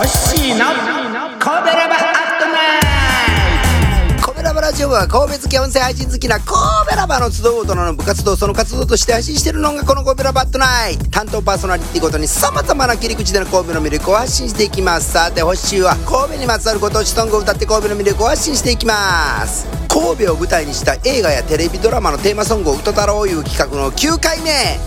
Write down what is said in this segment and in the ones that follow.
の神戸ラバアットナイト。神戸ラバラジオは神戸好き音声配信好きな神戸ラバの集う大人の部活動その活動として配信してるのがこの神戸ラバットナイト。担当パーソナリティごとに様々な切り口での神戸の魅力を発信していきます。さて星週は神戸にまつわるご当地ソングを歌って神戸の魅力を発信していきます。神戸を舞台にした映画やテレビドラマのテーマソングを歌ったろういう企画の9回目。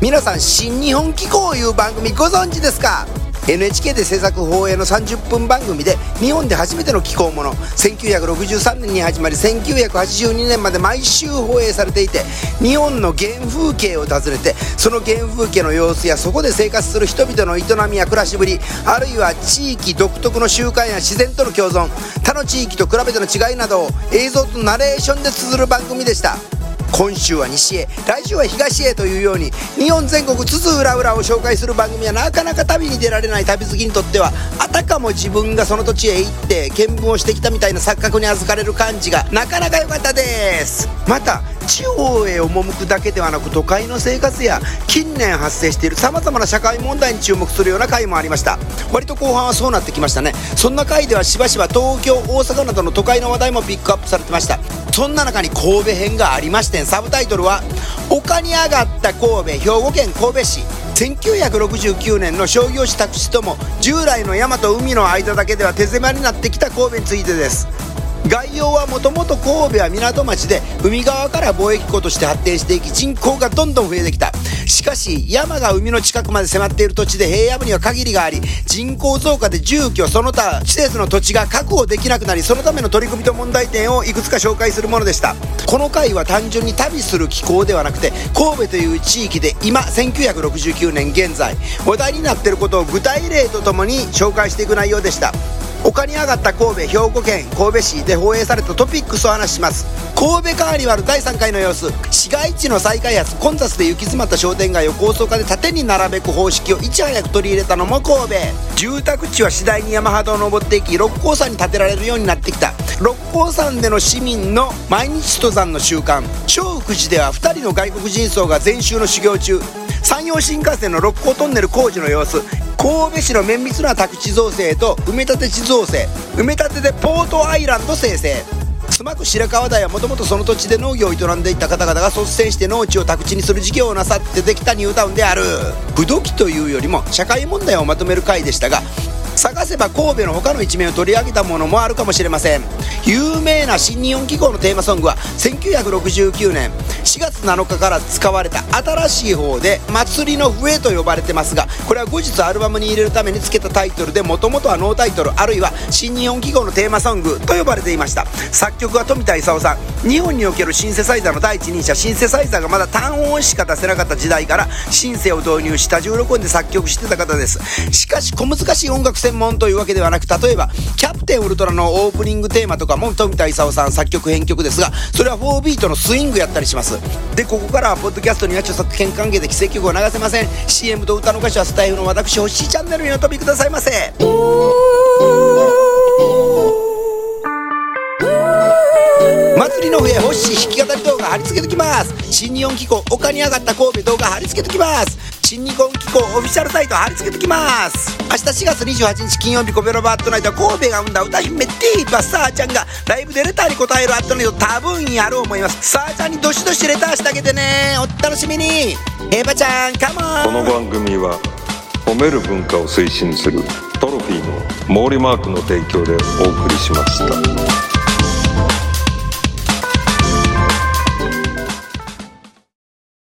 皆さん新日本機構いう番組ご存知ですか？NHK で制作放映の30分番組で日本で初めての気候もの。1963年に始まり1982年まで毎週放映されていて日本の原風景を訪ねてその原風景の様子やそこで生活する人々の営みや暮らしぶりあるいは地域独特の習慣や自然との共存他の地域と比べての違いなどを映像とナレーションで綴る番組でした。今週は西へ来週は東へというように日本全国津々浦々を紹介する番組はなかなか旅に出られない旅好きにとってはあたかも自分がその土地へ行って見聞をしてきたみたいな錯覚に預かれる感じがなかなか良かったです。また地方へ赴くだけではなく都会の生活や近年発生しているさまざまな社会問題に注目するような回もありました。割と後半はそうなってきましたね。そんな回ではしばしば東京大阪などの都会の話題もピックアップされてました。そんな中に神戸編がありましてサブタイトルは「丘に上がった神戸兵庫県神戸市」1969年の商業地宅地とも従来の山と海の間だけでは手狭になってきた神戸についてです。概要はもともと神戸は港町で海側から貿易港として発展していき人口がどんどん増えてきた。しかし山が海の近くまで迫っている土地で平野部には限りがあり人口増加で住居その他施設の土地が確保できなくなりそのための取り組みと問題点をいくつか紹介するものでした。この回は単純に旅する気候ではなくて神戸という地域で今1969年現在話題になっていることを具体例とともに紹介していく内容でした。丘に上がった神戸兵庫県神戸市で放映されたトピックスを話します。神戸カーニバル第3回の様子。市街地の再開発混雑で行き詰まった商店街を高層化で縦に並べく方式をいち早く取り入れたのも神戸。住宅地は次第に山肌を登っていき六甲山に建てられるようになってきた。六甲山での市民の毎日登山の習慣。小福寺では2人の外国人僧が全集の修行中。山陽新幹線の六甲トンネル工事の様子。神戸市の綿密な宅地造成と埋め立て地造成。埋め立てでポートアイランド生成。須磨区白川台はもともとその土地で農業を営んでいた方々が率先して農地を宅地にする事業をなさってできたニュータウンである。不土器というよりも社会問題をまとめる会でしたが探せば神戸の他の一面を取り上げたものもあるかもしれません。有名な新日本機構のテーマソングは1969年4月7日から使われた新しい方で「祭りの笛」と呼ばれてますがこれは後日アルバムに入れるために付けたタイトルでもともとはノータイトルあるいは新日本機構のテーマソングと呼ばれていました。作曲は富田勲さん。日本におけるシンセサイザーの第一人者シンセサイザーがまだ単音しか出せなかった時代からシンセを導入した重録音で作曲してた方です。しかし小難しい音楽性専門というわけではなく例えば「キャプテンウルトラ」のオープニングテーマとかも富田勲さん作曲編曲ですがそれは4ビートのスイングやったりします。でここからはポッドキャストには著作権関係で奇跡曲を流せません。CM と歌の歌詞はスタイフの私星チャンネルにお飛びくださいませ。祭りの笛星弾き語り動画貼り付けときます。新日本機構丘に上がった神戸動画貼り付けときます。新日本機構オフィシャルサイト貼り付けときます。明日4月28日金曜日コベロバットナイト神戸が生んだ歌姫ディーバサーちゃんがライブでレターに答えるアットナイト多分やる思います。サーちゃんにどしどしレターしてあげてね。お楽しみに。エヴァちゃんカモン。この番組は褒める文化を推進するトロフィーの毛利マークの提供でお送りしました。